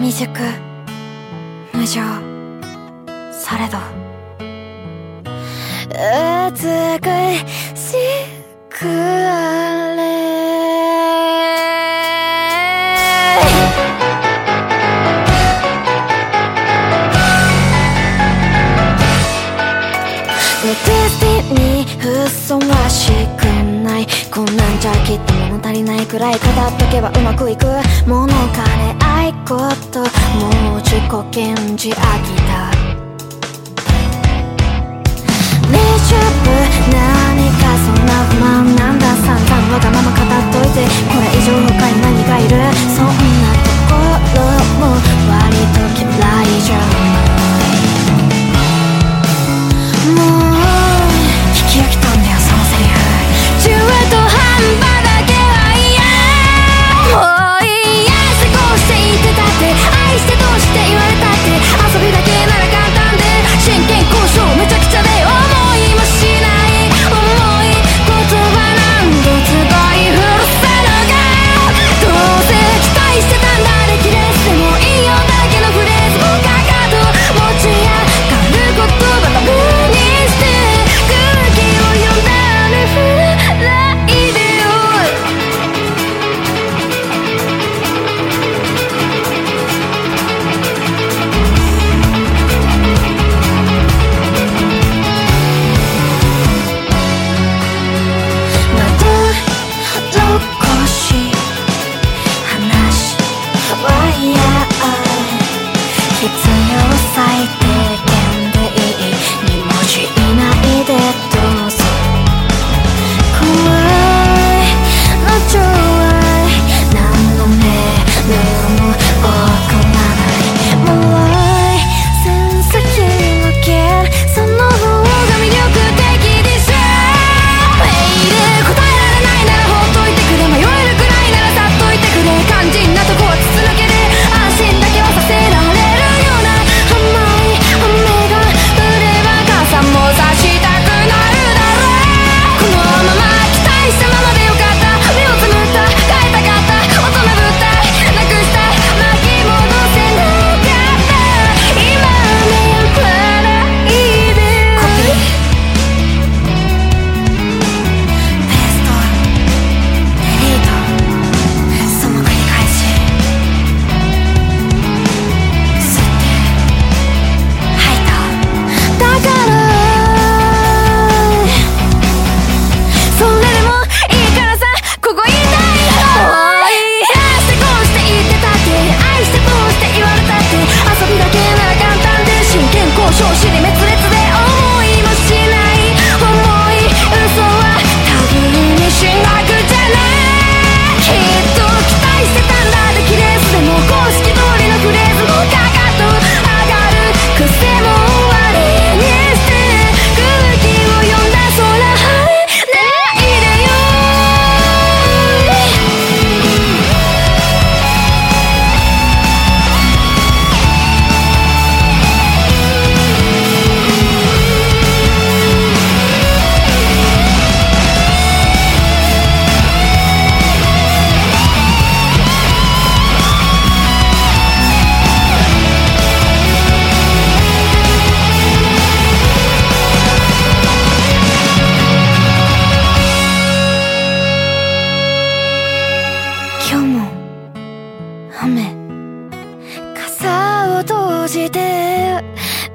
未熟無情されど。美しくあれ。ねてィスティに嘘はしくない。こんなんじゃきっと物足りないくらい。語っとけばうまくいく。ものかね OMG 아기다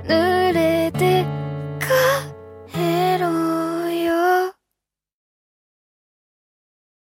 노래